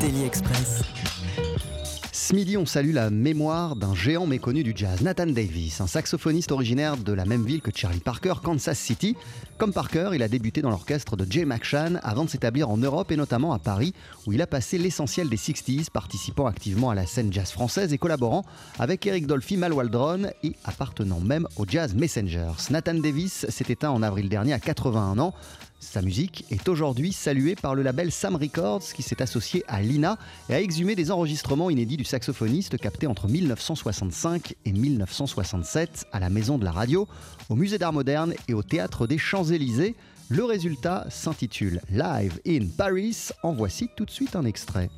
Daily Express. Ce midi, on salue la mémoire d'un géant méconnu du jazz, Nathan Davis, un saxophoniste originaire de la même ville que Charlie Parker, Kansas City. Comme Parker, il a débuté dans l'orchestre de Jay McShann avant de s'établir en Europe et notamment à Paris, où il a passé l'essentiel des 60s, participant activement à la scène jazz française et collaborant avec Eric Dolphy, Mal Waldron et appartenant même au Jazz Messengers. Nathan Davis s'est éteint en avril dernier à 81 ans. Sa musique est aujourd'hui saluée par le label Sam Records qui s'est associé à Lina et a exhumé des enregistrements inédits du saxophoniste captés entre 1965 et 1967 à la Maison de la Radio, au Musée d'Art Moderne et au Théâtre des Champs-Élysées. Le résultat s'intitule Live in Paris. En voici tout de suite un extrait.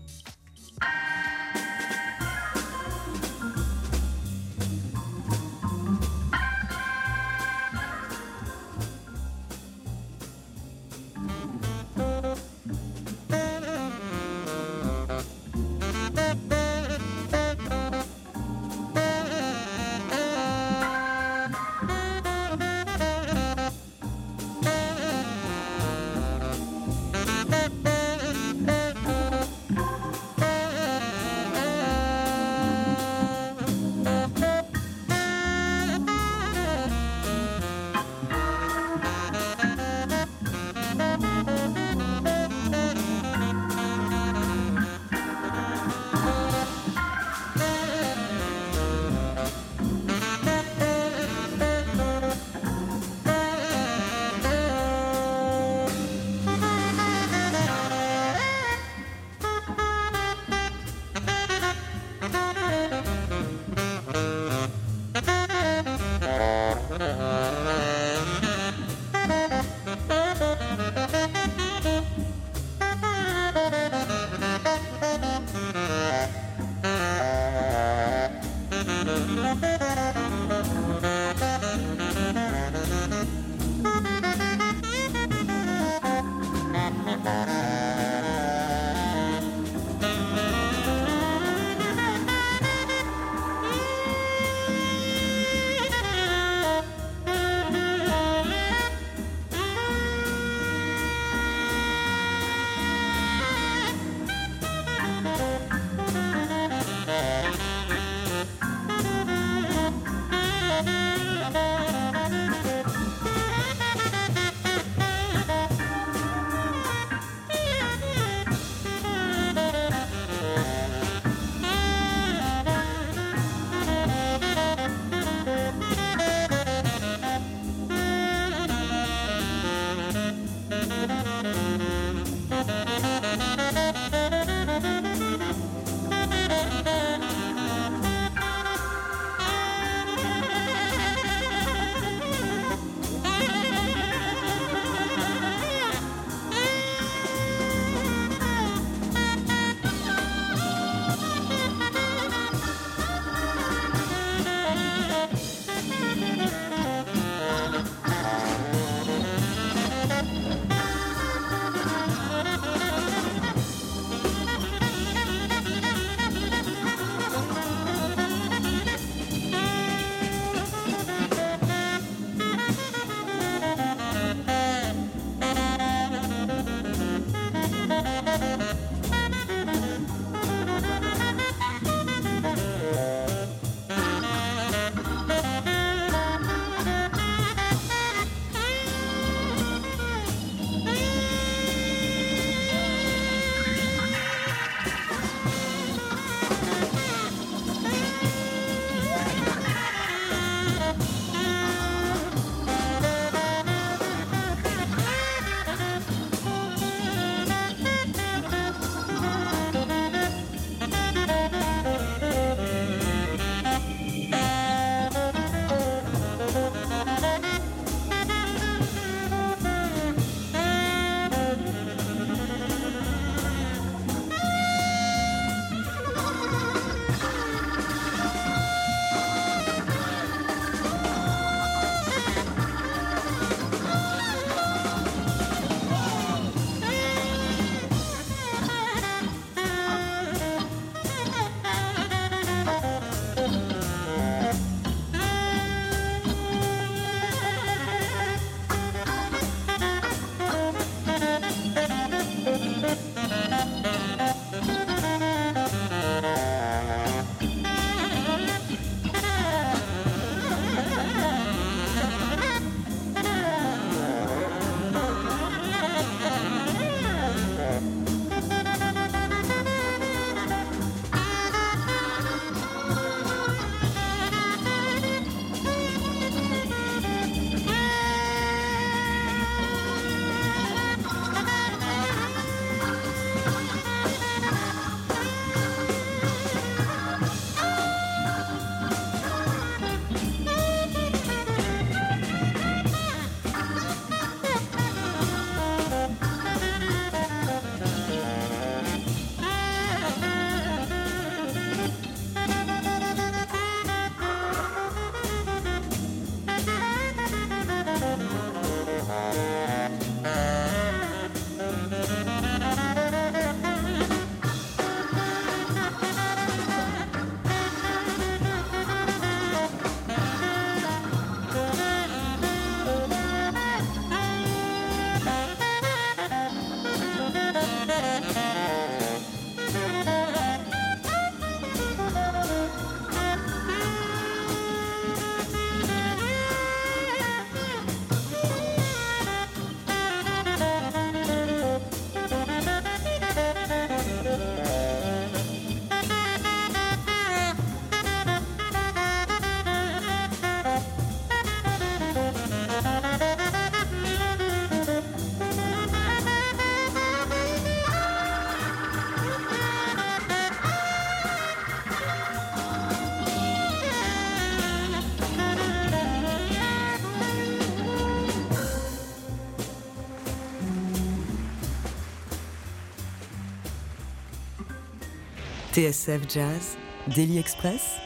TSF Jazz, Daily Express,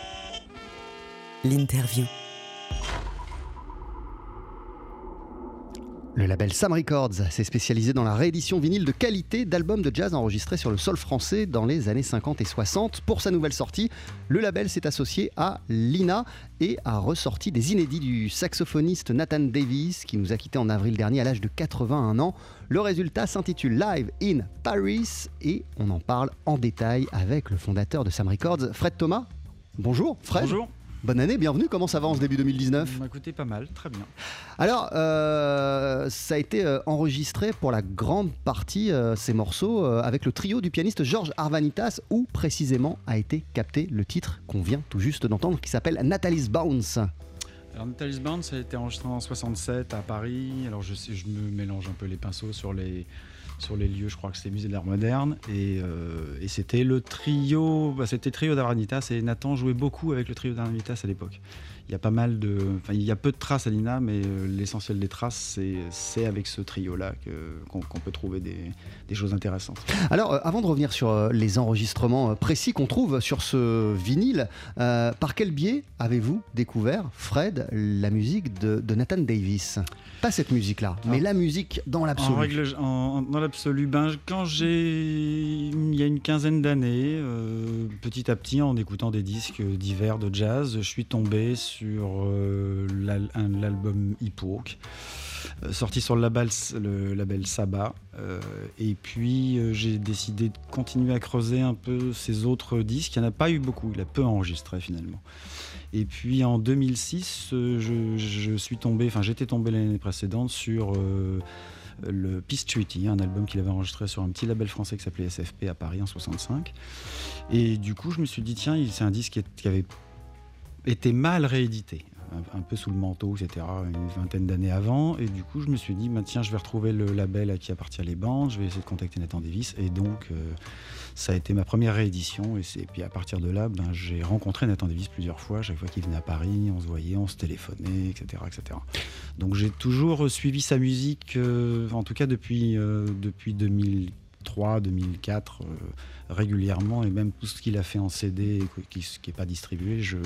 l'interview. Label Sam Records s'est spécialisé dans la réédition vinyle de qualité d'albums de jazz enregistrés sur le sol français dans les années 50 et 60. Pour sa nouvelle sortie, le label s'est associé à Lina et a ressorti des inédits du saxophoniste Nathan Davis qui nous a quittés en avril dernier à l'âge de 81 ans. Le résultat s'intitule Live in Paris et on en parle en détail avec le fondateur de Sam Records, Fred Thomas. Bonjour Fred. Bonjour. Bonne année, bienvenue. Comment ça va en ce début 2019 Bah, écoutez, pas mal, très bien. Alors, euh, ça a été euh, enregistré pour la grande partie, euh, ces morceaux, avec le trio du pianiste Georges Arvanitas, où précisément a été capté le titre qu'on vient tout juste d'entendre, qui s'appelle Natalie's Bounce. Alors, Natalie's ça a été enregistré en 67 à Paris. Alors, je, sais, je me mélange un peu les pinceaux sur les, sur les lieux. Je crois que c'était Musée d'art moderne. Et, euh, c'était le trio, bah, c'était trio d'Arvanitas. Et Nathan jouait beaucoup avec le trio d'Arvanitas à l'époque. Il y a pas mal de. Enfin, il y a peu de traces à l'INA, mais euh, l'essentiel des traces, c'est, avec ce trio-là que, qu'on, peut trouver des, des choses intéressantes. Alors, euh, avant de revenir sur euh, les enregistrements précis qu'on trouve sur ce vinyle, euh, par quel biais avez-vous découvert, Fred, la musique de, de Nathan Davis? Pas cette musique-là, mais la musique dans l'absolu. en- en- dans l'absolu, ben, quand j'ai, il y a une quinzaine d'années, euh, petit à petit, en écoutant des disques divers de jazz, je suis tombé sur euh, l'al- un- l'album Hippoque, euh, sorti sur le label, le label Saba. Euh, et puis, euh, j'ai décidé de continuer à creuser un peu ces autres disques. Il n'y en a pas eu beaucoup, il a peu enregistré finalement. Et puis en 2006, euh, je, suis tombé, enfin j'étais tombé l'année précédente sur euh, le Peace Treaty, un album qu'il avait enregistré sur un petit label français qui s'appelait SFP à Paris en 65. Et du coup, je me suis dit, tiens, c'est un disque qui avait été mal réédité, un, peu sous le manteau, etc., une vingtaine d'années avant. Et du coup, je me suis dit, bah, tiens, je vais retrouver le label à qui appartient les bandes, je vais essayer de contacter Nathan Davis. Et donc, euh, ça a été ma première réédition. Et, puis à partir de là, ben, j'ai rencontré Nathan Davis plusieurs fois. Chaque fois qu'il venait à Paris, on se voyait, on se téléphonait, etc. etc. Donc j'ai toujours suivi sa musique, euh, en tout cas depuis, euh, depuis 2003, 2004, euh, régulièrement. Et même tout ce qu'il a fait en CD et qui n'est pas distribué, je,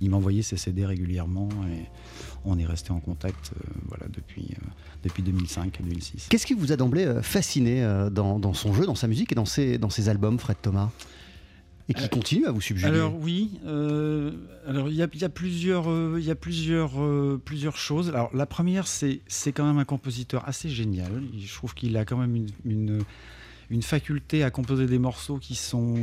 il m'envoyait ses CD régulièrement. Et on est resté en contact euh, voilà, depuis, euh, depuis 2005-2006. Qu'est-ce qui vous a d'emblée fasciné dans, dans son jeu, dans sa musique et dans ses, dans ses albums, Fred Thomas? Et qui continue à vous subjuguer? Alors oui, euh, alors il y a, il y a plusieurs, euh, il y a plusieurs, euh, plusieurs choses. Alors la première, c'est c'est quand même un compositeur assez génial. Je trouve qu'il a quand même une, une, une faculté à composer des morceaux qui sont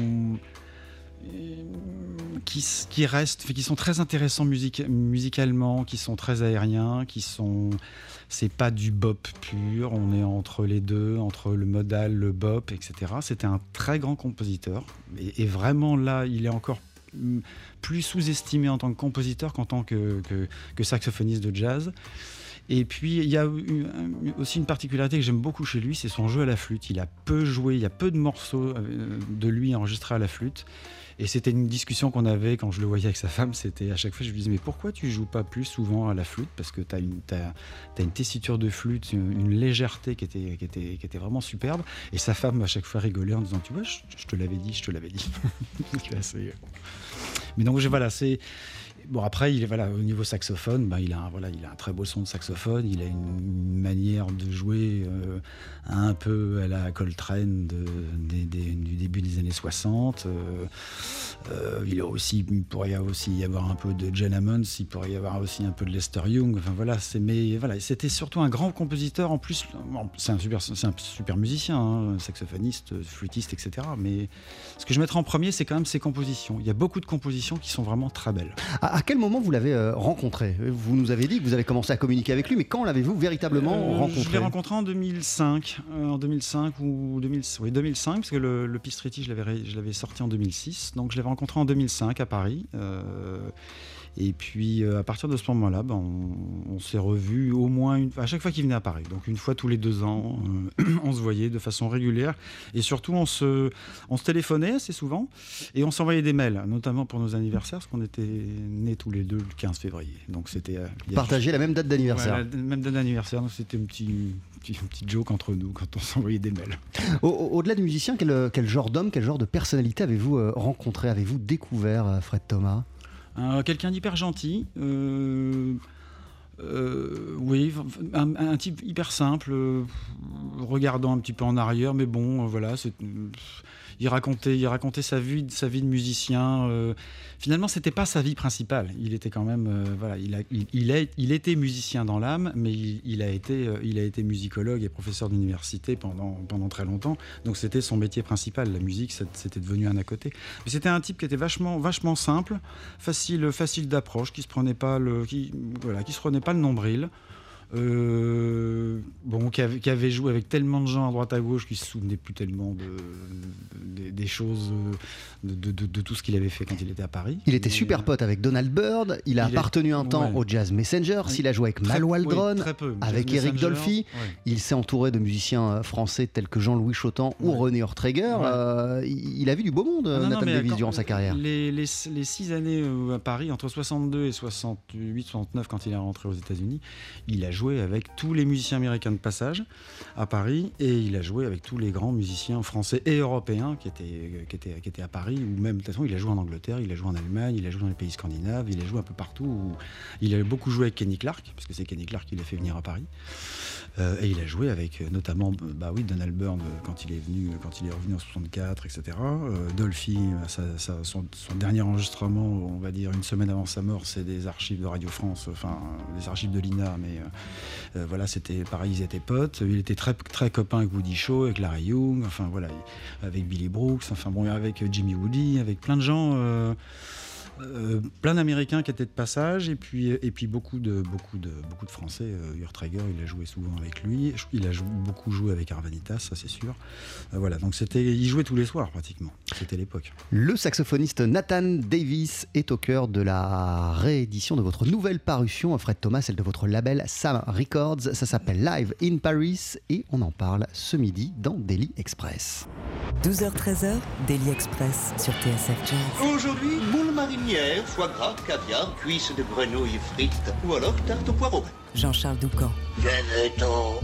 qui, qui restent, qui sont très intéressants musica- musicalement, qui sont très aériens, qui sont, c'est pas du bop pur, on est entre les deux, entre le modal, le bop, etc. C'était un très grand compositeur, et, vraiment là, il est encore plus sous-estimé en tant que compositeur qu'en tant que saxophoniste de jazz. Et puis, il y a aussi une particularité que j'aime beaucoup chez lui, c'est son jeu à la flûte. Il a peu joué, il y a peu de morceaux euh, de lui enregistrés à la flûte. Et c'était une discussion qu'on avait quand je le voyais avec sa femme. C'était à chaque fois, je lui disais, mais pourquoi tu joues pas plus souvent à la flûte? Parce que tu as une, tessiture de flûte, une, légèreté qui était, vraiment superbe. Et sa femme, à chaque fois, rigolait en disant, tu vois, je, te l'avais dit, je te l'avais dit. Assez- Mais donc, voilà, c'est. Bon après, il voilà au niveau saxophone, bah, il a voilà, il a un très beau son de saxophone, il a une manière de jouer euh, un peu à la Coltrane du début des années 60. euh, euh, il, a aussi, pourrait y avoir aussi y avoir un peu de John Hammond, il pourrait y avoir aussi un peu de Lester Young. Enfin voilà, mais voilà, c'était surtout un grand compositeur. En plus, c'est un super, c'est un super musicien, hein, saxophoniste, flûtiste, etc. Mais ce que je mettrais en premier, c'est quand même ses compositions. Il y a beaucoup de compositions qui sont vraiment très belles. À quel moment vous l'avez euh, rencontré? Vous nous avez dit que vous avez commencé à communiquer avec lui, mais quand l'avez-vous véritablement Euh, rencontré? Je l'ai rencontré en 2005, euh, en 2005 ou 2000, oui, 2005, parce que le, le Treaty, je l'avais, ré- je l'avais sorti en 2006, donc je l'avais rencontré en 2005 à Paris. euh, et puis euh, à partir de ce moment-là, ben, on, on s'est revus au moins une, à chaque fois qu'il venait à Paris, donc une fois tous les deux ans, euh, on se voyait de façon régulière et surtout on se, on se téléphonait assez souvent et on s'envoyait des mails, notamment pour nos anniversaires, parce qu'on était nés tous les deux le 15 février. Donc c'était euh, Partager la même date d'anniversaire. Ouais, la- même date d'anniversaire, donc c'était une petite, une petite joke entre nous quand on s'envoyait des mails. Au-delà du musicien, quel, quel genre d'homme, quel genre de personnalité avez-vous rencontré, avez-vous découvert, Fred Thomas? Quelqu'un d'hyper gentil. oui, un, type hyper simple, regardant un petit peu en arrière, mais bon, voilà, c'est il racontait, il racontait sa vie, de musicien. Euh, finalement, c'était pas sa vie principale. Il était quand même, euh, voilà, il, a, il, il, était musicien dans l'âme, mais il, a été, euh, il a été musicologue et professeur d'université pendant, pendant très longtemps. Donc c'était son métier principal. La musique, c'était devenu un à côté. Mais c'était un type qui était vachement, vachement simple, facile, facile d'approche, qui se prenait pas le, qui, voilà, qui se prenait pas le nombril. Euh, bon, qui avait, joué avec tellement de gens à droite à gauche qu'il se souvenait plus tellement de, des choses, de, tout ce qu'il avait fait quand il était à Paris. Il était super pote avec Donald Byrd. Il a appartenu un temps au Jazz Messenger. S'il a joué avec Mal Waldron, avec Eric Dolphy, il s'est entouré de musiciens euh, français tels que Jean-Louis Chotan ou René Ortreger. Euh, il a vu du beau monde, ah Nathan Davis, durant sa carrière. Les, les, six années à Paris, entre 62 et 68, 69, quand il est rentré aux États-Unis, il a joué avec tous les musiciens américains de passage à Paris et il a joué avec tous les grands musiciens français et européens qui étaient, qui étaient, qui étaient à Paris ou même de toute façon il a joué en Angleterre, il a joué en Allemagne, il a joué dans les pays scandinaves, il a joué un peu partout. Il a beaucoup joué avec Kenny Clark parce que c'est Kenny Clark qui l'a fait venir à Paris. Euh, et il a joué avec euh, notamment bah oui, Donald Byrne euh, quand il est venu, quand il est revenu en 64, etc. Dolphy, son, dernier enregistrement, on va dire une semaine avant sa mort, c'est des archives de Radio France, enfin des archives de l'INA, mais voilà, c'était pareil, ils étaient potes. Il était très très copain avec Woody Shaw, avec Larry Young, enfin voilà, avec Billy Brooks, enfin bon, avec Jimmy Woody, avec plein de gens. Euh, plein d'Américains qui étaient de passage et puis, et puis beaucoup, de, beaucoup, de, beaucoup de Français. Euh, il a joué souvent avec lui. Il a beaucoup joué avec Arvanitas, ça c'est sûr. Euh, voilà, donc c'était, il jouait tous les soirs pratiquement. C'était l'époque. Le saxophoniste Nathan Davis est au cœur de la réédition de votre nouvelle parution, Fred Thomas, celle de votre label Sam Records. Ça s'appelle Live in Paris et on en parle ce midi dans Daily Express. 12h-13h, Daily Express sur TSF Jazz. Aujourd'hui, boule marinière, foie gras, caviar, cuisses de grenouille frites ou alors tarte au poireau. Jean-Charles Doucan. Venez-t'en.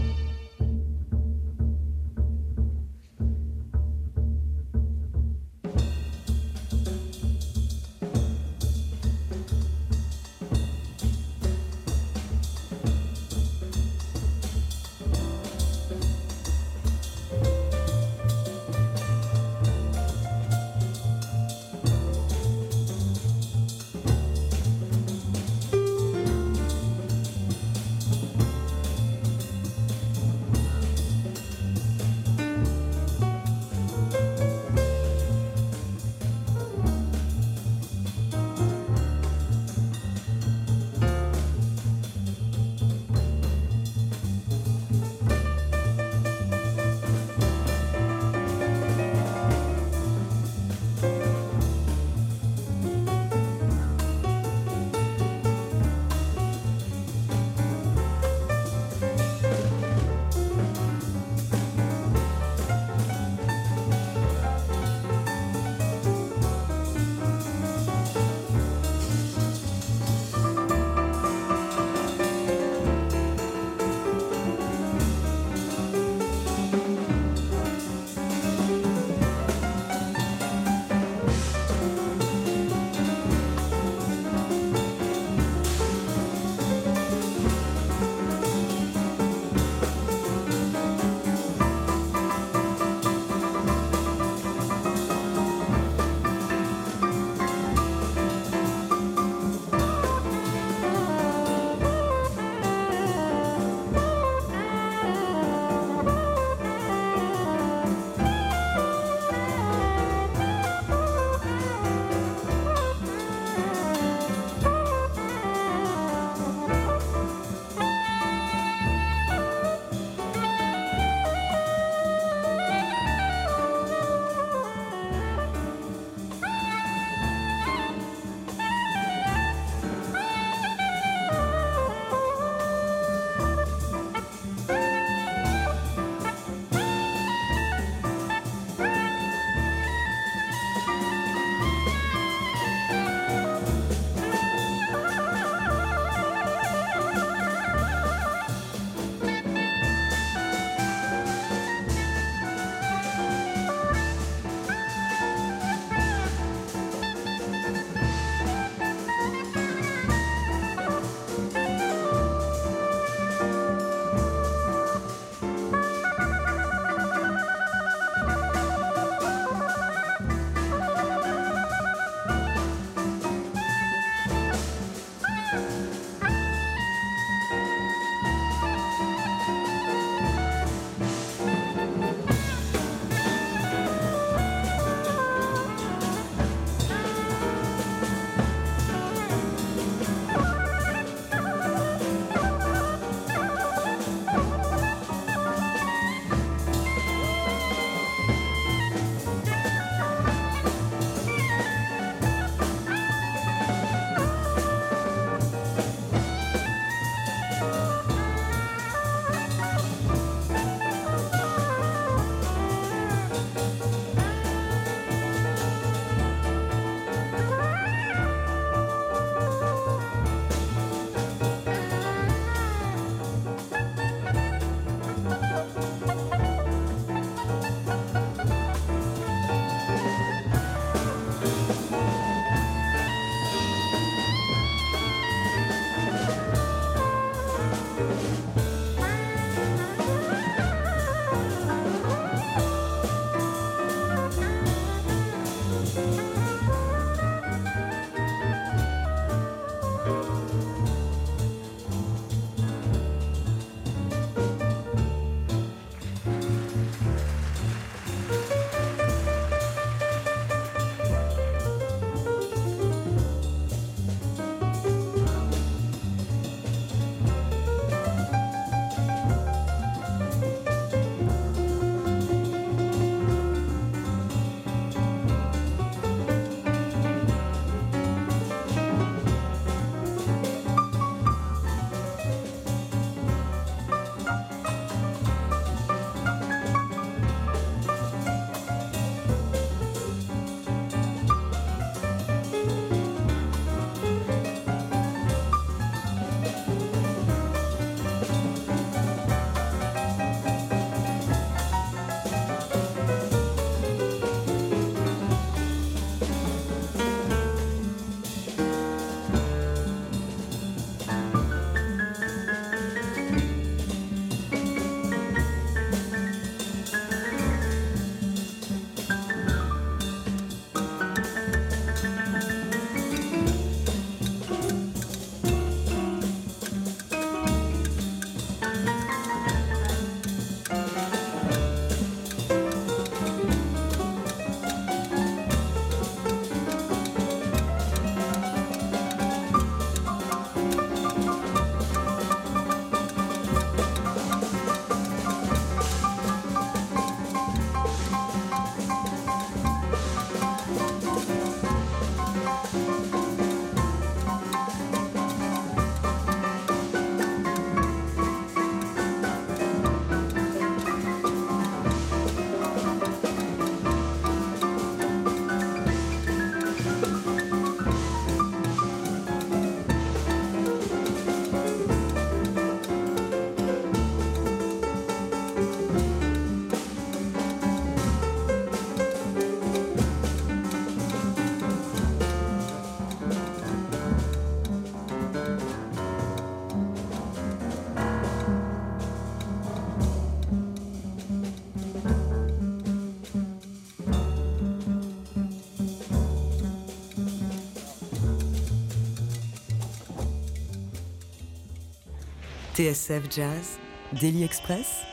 TSF Jazz, Daily Express,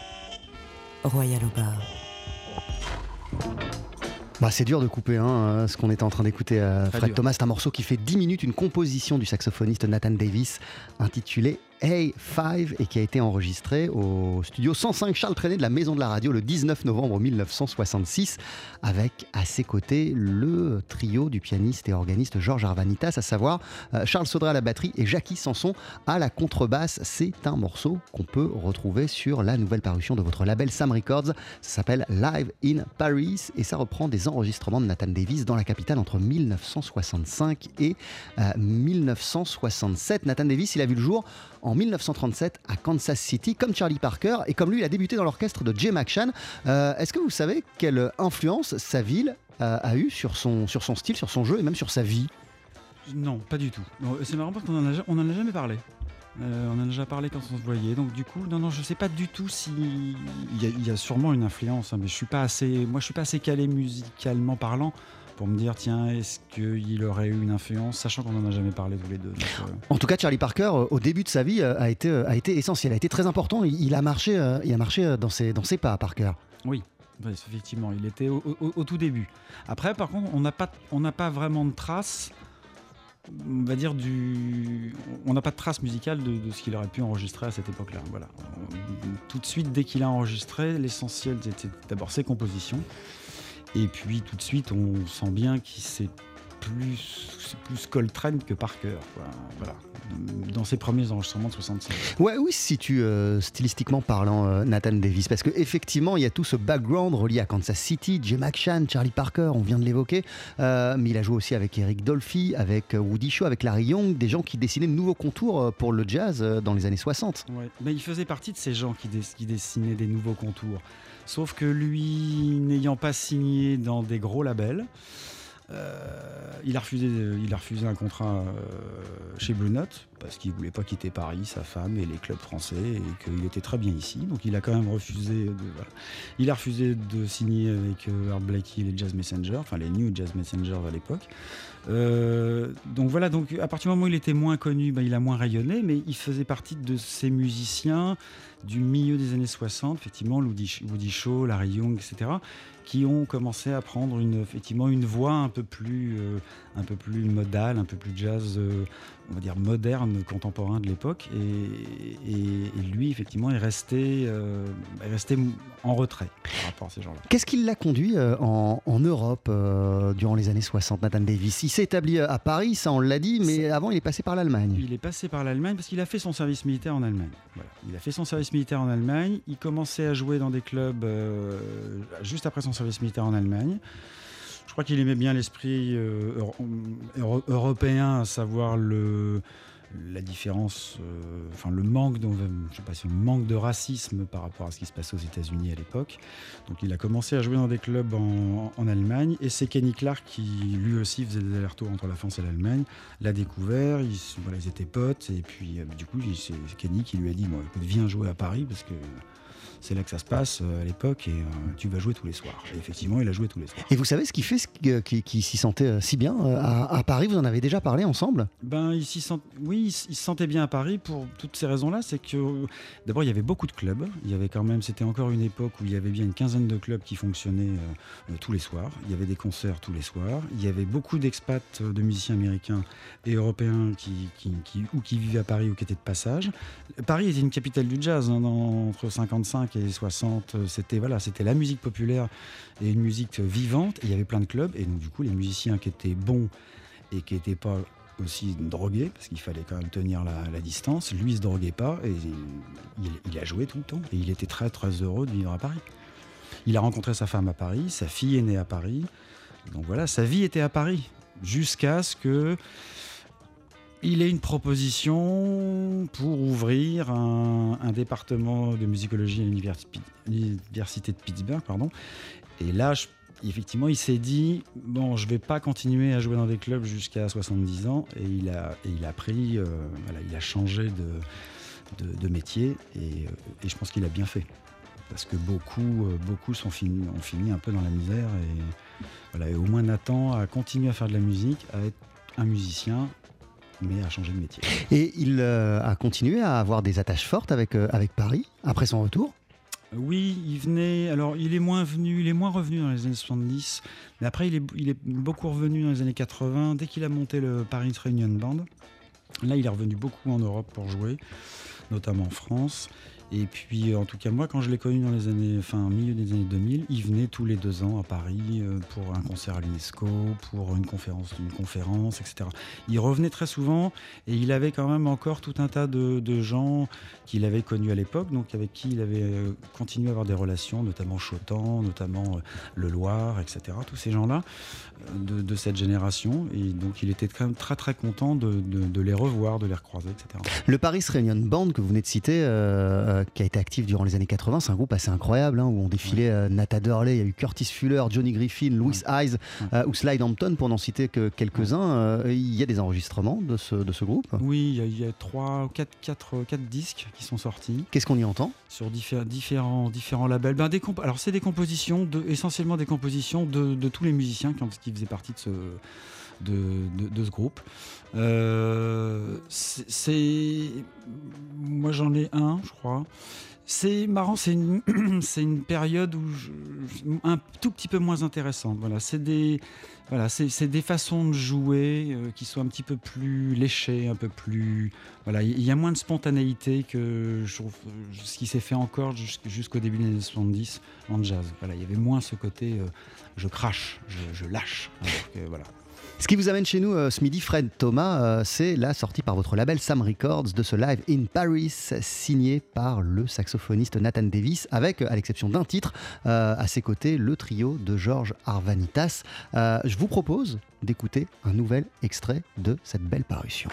Royal au bar. Bah, c'est dur de couper hein, ce qu'on était en train d'écouter. euh, Très Fred dur. Thomas, c'est un morceau qui fait 10 minutes, une composition du saxophoniste Nathan Davis intitulée A5 et qui a été enregistré au studio 105 Charles Trenet de la Maison de la Radio le 19 novembre 1966 avec à ses côtés le trio du pianiste et organiste Georges Arvanitas, à savoir euh, Charles Saudray à la batterie et Jackie Sanson à la contrebasse. C'est un morceau qu'on peut retrouver sur la nouvelle parution de votre label Sam Records. Ça s'appelle Live in Paris et ça reprend des enregistrements de Nathan Davis dans la capitale entre 1965 et euh, 1967. Nathan Davis, il a vu le jour en 1937 à Kansas City, comme Charlie Parker, et comme lui, il a débuté dans l'orchestre de Jay McShann. Euh, Est-ce que vous savez quelle influence sa ville euh, a eu sur son, sur son style, sur son jeu et même sur sa vie? Non, pas du tout. C'est marrant parce qu'on en a, on en a jamais parlé. Euh, on en a déjà parlé quand on se voyait. Donc du coup, non, non, je sais pas du tout si il y a, il y a sûrement une influence, hein, mais je suis pas assez, moi, je suis pas assez calé musicalement parlant pour me dire tiens, est-ce qu'il aurait eu une influence, sachant qu'on en a jamais parlé tous les deux. donc, euh, En tout cas, Charlie Parker, euh, au début de sa vie, euh, a été, a été essentiel, a été très important. Il, il a marché, il a marché dans, ses, dans ses pas, Parker. Oui, effectivement, il était au, au- au tout début. Après, par contre, on n'a pas, on n'a pas vraiment de traces. On va dire du, on n'a pas de traces musicales de, de ce qu'il aurait pu enregistrer à cette époque-là. Voilà. Tout de suite, dès qu'il a enregistré, l'essentiel c'était d'abord ses compositions, et puis tout de suite, on sent bien qu'il s'est plus, c'est plus Coltrane que Parker. quoi. Voilà. Dans ses premiers enregistrements de 65. Ouais, oui, si tu stylistiquement parlant, euh, Nathan Davis, parce qu'effectivement, il y a tout ce background relié à Kansas City, Jay McShann, Charlie Parker, on vient de l'évoquer, euh, mais il a joué aussi avec Eric Dolphy, avec euh, Woody Shaw, avec Larry Young, des gens qui dessinaient de nouveaux contours euh, pour le jazz euh, dans les années 60. Ouais. Mais il faisait partie de ces gens qui, dess- qui dessinaient des nouveaux contours. Sauf que lui, n'ayant pas signé dans des gros labels, euh, il, a refusé, il a refusé un contrat euh, chez Blue Note parce qu'il voulait pas quitter Paris, sa femme et les clubs français et qu'il était très bien ici. Donc il a quand même refusé de, il a refusé de signer avec euh, Art Blakey et les Jazz Messengers, enfin les New Jazz Messengers à l'époque. Euh, donc voilà, donc à partir du moment où il était moins connu, ben, il a moins rayonné, mais il faisait partie de ces musiciens du milieu des années 60, effectivement, Woody Shaw, Larry Young, etc., qui ont commencé à prendre une, effectivement une voix un peu plus, euh, un peu plus modale, un peu plus jazz, euh, on va dire moderne, contemporain de l'époque. Et, et- et lui, effectivement, est resté, euh, est resté en retrait par rapport à ces gens-là. Qu'est-ce qui l'a conduit euh, en, en Europe durant les années 60, Nathan Davis? Il s'est établi à Paris, ça on l'a dit, mais avant il est passé par l'Allemagne. Il est passé par l'Allemagne parce qu'il a fait son service militaire en Allemagne. Voilà. Il a fait son service militaire en Allemagne. Il commençait à jouer dans des clubs juste après son service militaire en Allemagne. Je crois qu'il aimait bien l'esprit euh, euro- euro- européen, à savoir le, la différence, euh, enfin le manque, de, je sais pas si le manque de racisme par rapport à ce qui se passait aux États-Unis à l'époque. Donc il a commencé à jouer dans des clubs en, Allemagne et c'est Kenny Clark qui lui aussi faisait des allers-retours entre la France et l'Allemagne l'a découvert, ils, étaient potes, et puis euh, du coup, c'est Kenny qui lui a dit écoute, Viens jouer à Paris, parce que c'est là que ça se passe euh, à l'époque, et euh, tu vas jouer tous les soirs. Et effectivement, il a joué tous les soirs. Et vous savez ce qui fait ce qui, euh, qui- s'y sentait si bien à, à Paris? Vous en avez déjà parlé ensemble? Ben, il s'y sent... Oui, il se sentait bien à Paris pour toutes ces raisons-là. C'est que, d'abord, il y avait beaucoup de clubs. Il y avait quand même, c'était encore une époque où il y avait bien une quinzaine de clubs qui fonctionnaient euh, tous les soirs. Il y avait des concerts tous les soirs. Il y avait beaucoup d'expats, de musiciens américains et européens qui, qui, qui- ou qui vivaient à Paris ou qui étaient de passage. Paris était une capitale du jazz hein, dans- entre 55 et 60. euh, C'était la musique populaire et une musique vivante. Il y avait plein de clubs. Et donc, du coup, les musiciens qui étaient bons et qui n'étaient pas aussi drogué, parce qu'il fallait quand même tenir la, la distance. Lui, il se droguait pas et il, il a joué tout le temps. Et il était très très heureux de vivre à Paris. Il a rencontré sa femme à Paris, sa fille est née à Paris. Donc voilà, sa vie était à Paris. Jusqu'à ce que il ait une proposition pour ouvrir un, département de musicologie à l'universi- l'université de Pittsburgh. Et là, effectivement, il s'est dit bon, je vais pas continuer à jouer dans des clubs jusqu'à 70 ans. Et il a, pris, euh, il a changé de, métier. Et, euh, et je pense qu'il a bien fait. Parce que beaucoup, euh, beaucoup ont fini un peu dans la misère. Et, voilà, et au moins Nathan a continué à faire de la musique, à être un musicien mais a changé de métier. Et il euh, a continué à avoir des attaches fortes avec, euh, avec Paris après son retour? Oui, il venait. Alors, il est moins venu, il est moins revenu dans les années 70, mais après, il est, il est beaucoup revenu dans les années 80. Dès qu'il a monté le Paris Reunion Band, là, il est revenu beaucoup en Europe pour jouer, notamment en France. Et puis, en tout cas, moi, quand je l'ai connu dans les années, enfin, milieu des années 2000, il venait tous les deux ans à Paris euh, pour un concert à l'UNESCO, pour une conférence, une conférence, etc. Il revenait très souvent et il avait quand même encore tout un tas de, gens qu'il avait connus à l'époque, donc avec qui il avait euh, continué à avoir des relations, notamment Chotan, notamment euh, Le Loir, etc. Tous ces gens-là de, cette génération. Et donc, il était quand même très, très content de, les revoir, de les recroiser, etc. Le Paris Reunion Band que vous venez de citer, euh, qui a été actif durant les années 80, c'est un groupe assez incroyable hein, où on défilait euh, Nata Durley, il y a eu Curtis Fuller, Johnny Griffin, Louis Eyes euh, ou Slide Hampton pour n'en citer que quelques-uns. Euh, il y a des enregistrements de ce, de ce groupe? Oui, il y a- trois, quatre, quatre, quatre disques qui sont sortis. Qu'est-ce qu'on y entend? Sur diffé- différents, différents labels. Ben, des Alors, c'est des compositions, de, essentiellement des compositions de, de tous les musiciens qui faisaient partie de ce, de, ce groupe. Euh, c'est-. Moi, j'en ai un, je crois. C'est marrant, c'est une, c'est une période où je- un tout petit peu moins intéressante. Voilà, c'est des, voilà, c'est c'est des façons de jouer euh, qui sont un petit peu plus léchées, un peu plus. Voilà, il y a moins de spontanéité que je ce qui s'est fait encore jusqu'- jusqu'au début des années 70 en jazz. Voilà, il y avait moins ce côté euh, je crache, je, lâche. Voilà. Ce qui vous amène chez nous euh, ce midi, Fred Thomas, euh, c'est la sortie par votre label Sam Records de ce live in Paris, signé par le saxophoniste Nathan Davis, avec, euh, à l'exception d'un titre, à ses côtés, le trio de Georges Arvanitas. Je vous propose d'écouter un nouvel extrait de cette belle parution.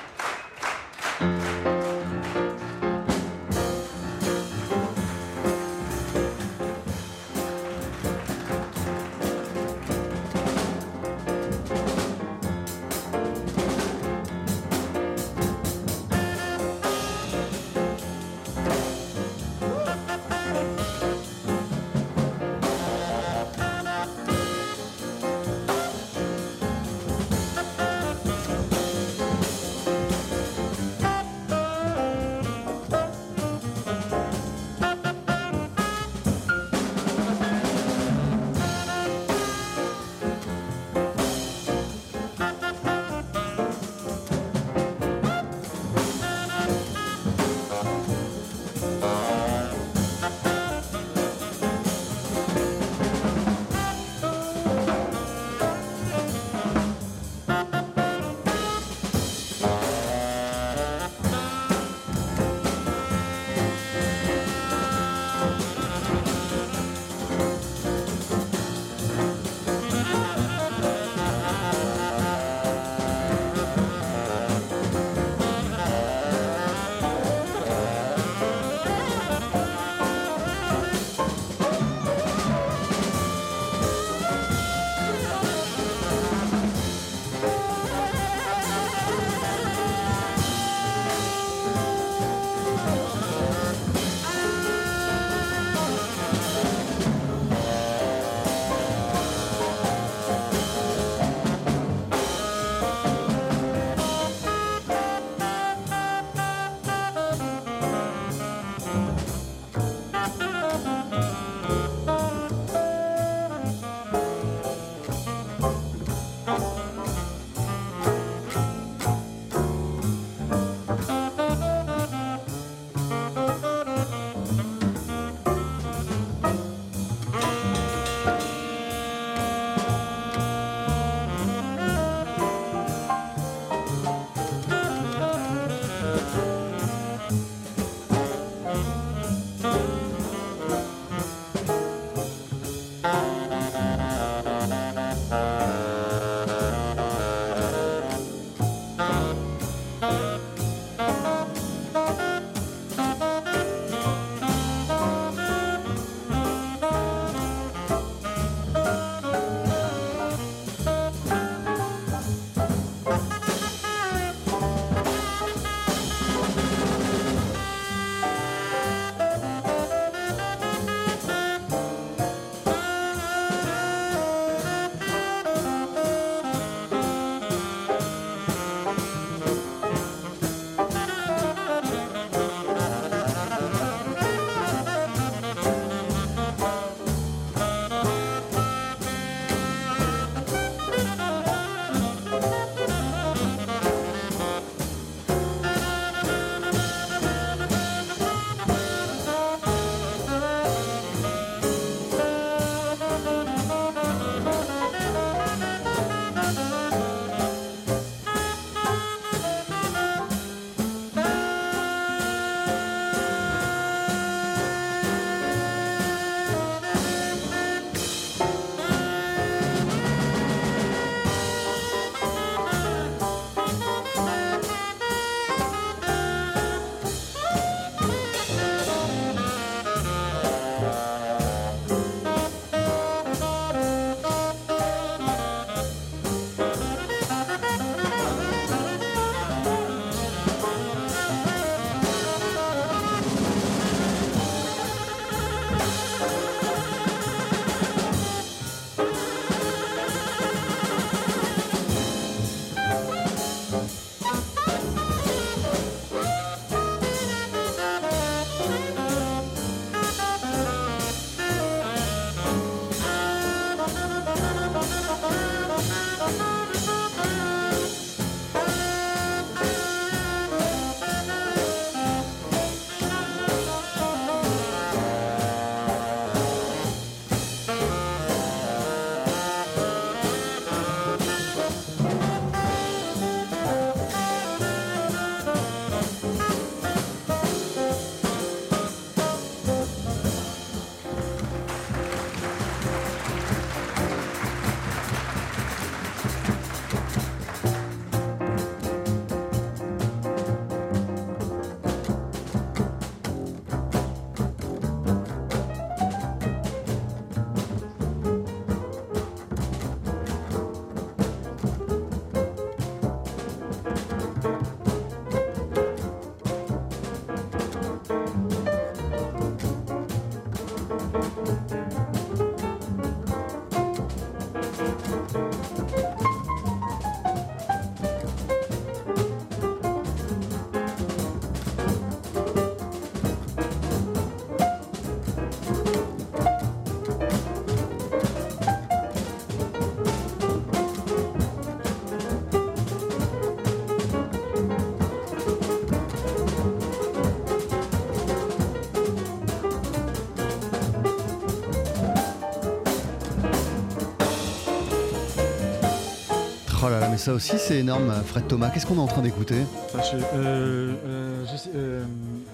Mais ça aussi c'est énorme, Fred Thomas. Qu'est-ce qu'on est en train d'écouter euh, euh, euh,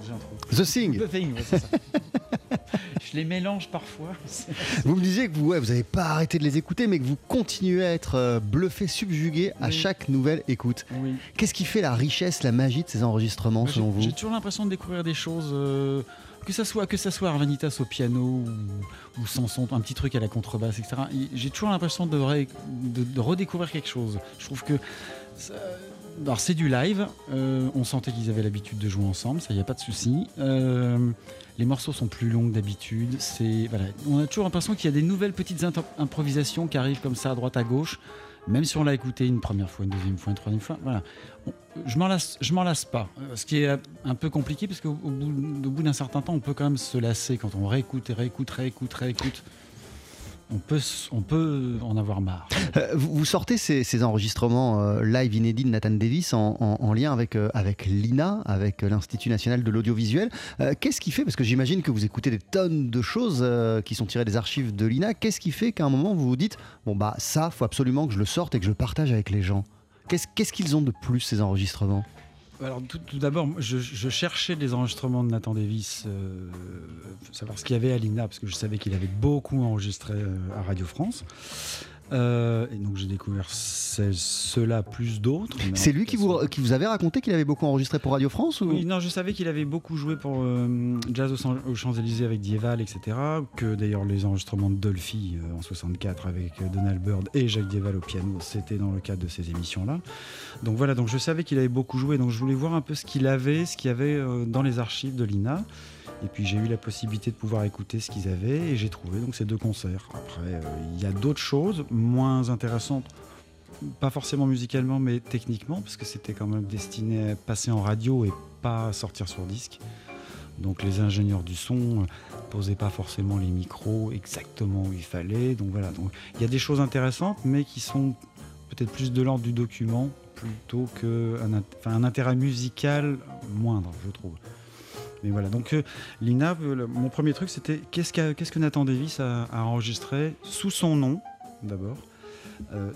j'ai un trou. The Thing. The Thing, ouais, c'est ça. je les mélange parfois. Vous me disiez que vous ouais, vous n'avez pas arrêté de les écouter, mais que vous continuez à être bluffé, subjugué à Oui. chaque nouvelle écoute. Oui. Qu'est-ce qui fait la richesse, la magie de ces enregistrements j'ai- selon vous J'ai toujours l'impression de découvrir des choses, que ça soit que ça soit Arvanitas au piano ou, ou Samson, un petit truc à la contrebasse, etc. Et J'ai toujours l'impression de, redécouvrir quelque chose. Je trouve que c'est du live. euh, on sentait qu'ils avaient l'habitude de jouer ensemble, ça y a pas de souci. Euh, les morceaux sont plus longs d'habitude. On a toujours l'impression qu'il y a des nouvelles petites improvisations qui arrivent comme ça à droite à gauche. Même si on l'a écouté une première fois, une deuxième fois, une troisième fois, voilà. Je m'en lasse, je m'en lasse pas. Euh, Ce qui est un peu compliqué parce qu'au au bout, bout d'un certain temps, on peut quand même se lasser quand on réécoute, réécoute, réécoute, réécoute. On peut, on peut en avoir marre. Euh, vous, sortez ces, enregistrements euh, live inédits de Nathan Davis en, en- en lien avec, euh, avec l'INA, avec l'Institut national de l'audiovisuel. Qu'est-ce qui fait, parce que j'imagine que vous écoutez des tonnes de choses qui sont tirées des archives de l'INA, qu'est-ce qui fait qu'à un moment vous vous dites, bon bah ça, faut absolument que je le sorte et que je le partage avec les gens qu'est-ce qu'ils ont de plus ces enregistrements? Alors tout, d'abord, je, je cherchais des enregistrements de Nathan Davis, euh, savoir ce qu'il y avait à l'INA, parce que je savais qu'il avait beaucoup enregistré euh, à Radio France. Euh, et donc j'ai découvert ce- ceux-là plus d'autres. C'est lui qui vous, qui vous avait raconté qu'il avait beaucoup enregistré pour Radio France ou... Oui, non, je savais qu'il avait beaucoup joué pour euh, Jazz aux Champs- aux Champs-Élysées avec Dieval, etc. Que d'ailleurs les enregistrements de Dolphy euh, en 64 avec euh, Donald Byrd et Jacques Dieval au piano, c'était dans le cadre de ces émissions-là. Donc voilà, donc je savais qu'il avait beaucoup joué, donc je voulais voir un peu ce qu'il avait, ce qu'il y avait dans les archives de l'INA. Et puis j'ai eu la possibilité de pouvoir écouter ce qu'ils avaient et j'ai trouvé donc ces deux concerts. Après, euh, il y a d'autres choses moins intéressantes pas forcément musicalement, mais techniquement, parce que c'était quand même destiné à passer en radio et pas sortir sur disque. Donc les ingénieurs du son euh, posaient pas forcément les micros exactement où il fallait. Donc voilà, donc il y a des choses intéressantes, mais qui sont peut-être plus de l'ordre du document plutôt qu'un intérêt musical moindre, je trouve. Mais voilà, donc euh, Lina, mon premier truc, c'était qu'est-ce, que Nathan Davis a, enregistré sous son nom, d'abord, euh,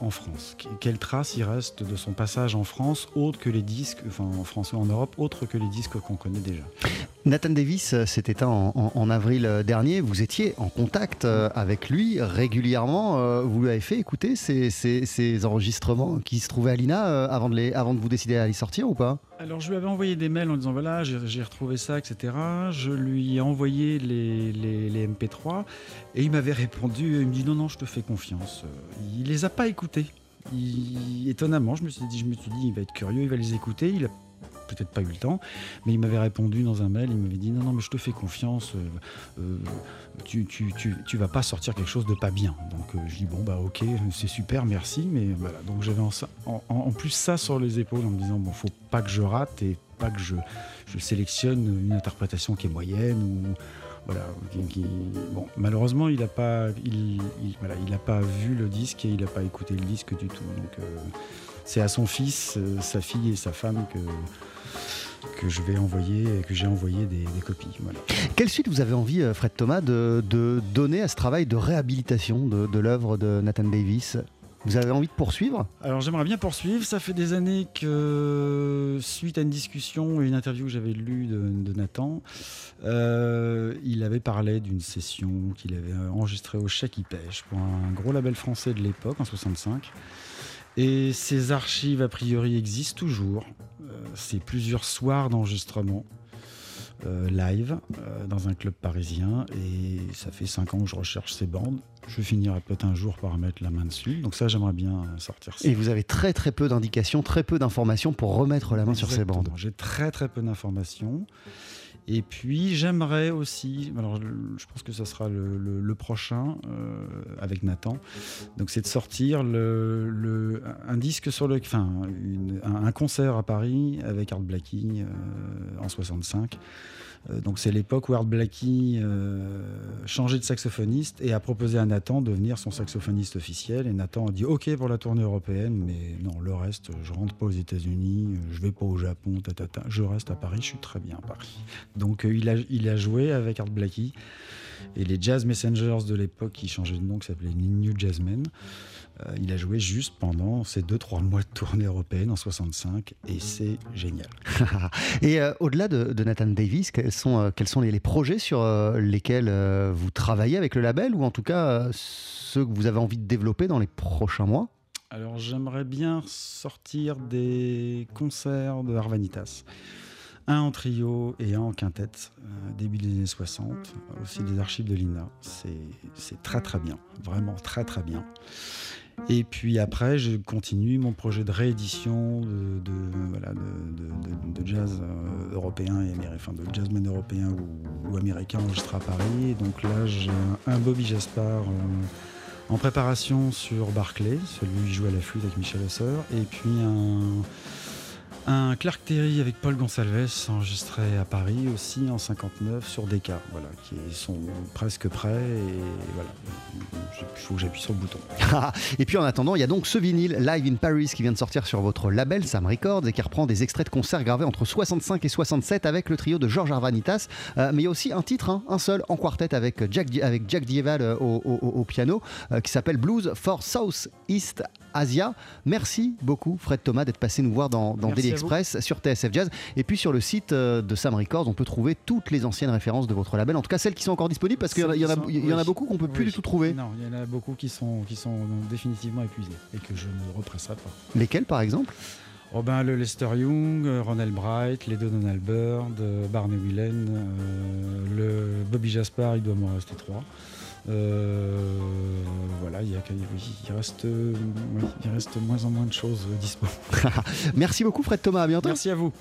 en France. Que- Quelle trace il reste de son passage en France, autre que les disques, enfin en France ou en Europe, autre que les disques qu'on connaît déjà? Nathan Davis euh, s'est éteint en, avril euh, dernier. Vous étiez en contact euh, avec lui régulièrement. euh, Vous lui avez fait écouter ces, enregistrements qui se trouvaient à l'INA euh, avant, de vous décider à les sortir ou pas? Alors je lui avais envoyé des mails en disant voilà j'ai retrouvé ça etc. Je lui ai envoyé les, les- les MP3 et il m'avait répondu il me dit non non je te fais confiance. Euh, Il les a pas écoutés. Il- étonnamment je me suis dit je me suis dit il va être curieux il va les écouter. Il peut-être pas eu le temps, mais il m'avait répondu dans un mail, il m'avait dit non, non, mais je te fais confiance, euh, euh, tu, tu, vas pas sortir quelque chose de pas bien. Donc euh, je dis bon, bah ok, c'est super, merci, mais voilà. Donc j'avais en plus ça sur les épaules en me disant bon, faut pas que je rate et pas que je, je sélectionne une interprétation qui est moyenne ou. Malheureusement, il n'a pas, il, pas vu le disque et il n'a pas écouté le disque du tout. Donc, euh, c'est à son fils, euh, sa fille et sa femme que, je vais envoyer, que j'ai envoyé des, copies. Quelle suite vous avez envie, euh, Fred Thomas, de, donner à ce travail de réhabilitation de l'œuvre de Nathan Davis? Vous avez envie de poursuivre? Alors j'aimerais bien poursuivre. Ça fait des années que, suite à une discussion et une interview que j'avais lue de, Nathan, euh, il avait parlé d'une session qu'il avait enregistrée au Chat qui pêche pour un gros label français de l'époque, en 65. Et ces archives, a priori, existent toujours. Euh, C'est plusieurs soirs d'enregistrement. Euh, live euh, dans un club parisien et ça fait 5 ans que je recherche ces bandes. Je finirai peut-être un jour par mettre la main dessus. Donc ça, j'aimerais bien sortir ça. Et vous avez très très peu d'indications, très peu d'informations pour remettre la main sur ces bandes. J'ai très très peu d'informations. Et puis j'aimerais aussi, alors je pense que ce sera le, prochain euh, avec Nathan, donc c'est de sortir un disque sur le, enfin un, concert à Paris avec Art Blakey euh, en 65. Euh, donc c'est l'époque où Art Blakey euh, changeait de saxophoniste et a proposé à Nathan de devenir son saxophoniste officiel. Et Nathan a dit OK pour la tournée européenne, mais non, le reste, je rentre pas aux États-Unis, je vais pas au Japon, ta, ta, ta. je reste à Paris, je suis très bien à Paris. Donc euh, il, a, il a joué avec Art Blakey Et les Jazz Messengers de l'époque, qui changeaient de nom, qui s'appelaient les New Jazzmen, euh, il a joué juste pendant ces 2-3 mois de tournée européenne en 65 et c'est génial. et euh, au-delà de, Nathan Davis, quels sont, euh, quels sont les, projets sur lesquels vous travaillez avec le label ou en tout cas ceux que vous avez envie de développer dans les prochains mois? Alors j'aimerais bien sortir des concerts de Harvanitas un en trio et un en quintette, début des années 60, aussi des archives de l'INA. C'est très très bien, vraiment très très bien. Et puis après, je continue mon projet de réédition de, de, jazz euh, européen et américain, de jazzman européen ou, américain enregistré à Paris. donc là, j'ai un, Bobby Jaspar euh, en préparation sur Barclay, celui qui joue à la flûte avec Michel Hausseur, et puis un un Clark Terry avec Paul Gonsalves enregistré à Paris aussi en 59 sur des cas, voilà, qui sont presque prêts et voilà, il faut que j'appuie sur le bouton. et puis en attendant, il y a donc ce vinyle Live in Paris qui vient de sortir sur votre label Sam Records et qui reprend des extraits de concerts gravés entre 65 et 67 avec le trio de Georges Arvanitas, euh, mais il y a aussi un titre, hein, un seul en quartet avec Jack, avec Jack Dieval euh, au, piano euh, qui s'appelle Blues for South East Asia. Merci beaucoup Fred Thomas d'être passé nous voir dans, dans Express sur TSF Jazz. Et puis sur le site euh, de Sam Records, on peut trouver toutes les anciennes références de votre label, en tout cas celles qui sont encore disponibles parce qu'il y, y, en a beaucoup qu'on peut plus du tout trouver. Non, il y en a beaucoup qui sont, qui sont définitivement épuisés et que je ne represserai pas. Lesquels par exemple? Oh ben, le Lester Young, euh, Ronald Bright, les deux Donald Byrd, euh, Barney Whelan, le Bobby Jaspar, il doit m'en rester trois. Euh, voilà, il, reste, il reste moins en moins de choses dispo. Merci beaucoup Fred Thomas, à bientôt. Merci à vous.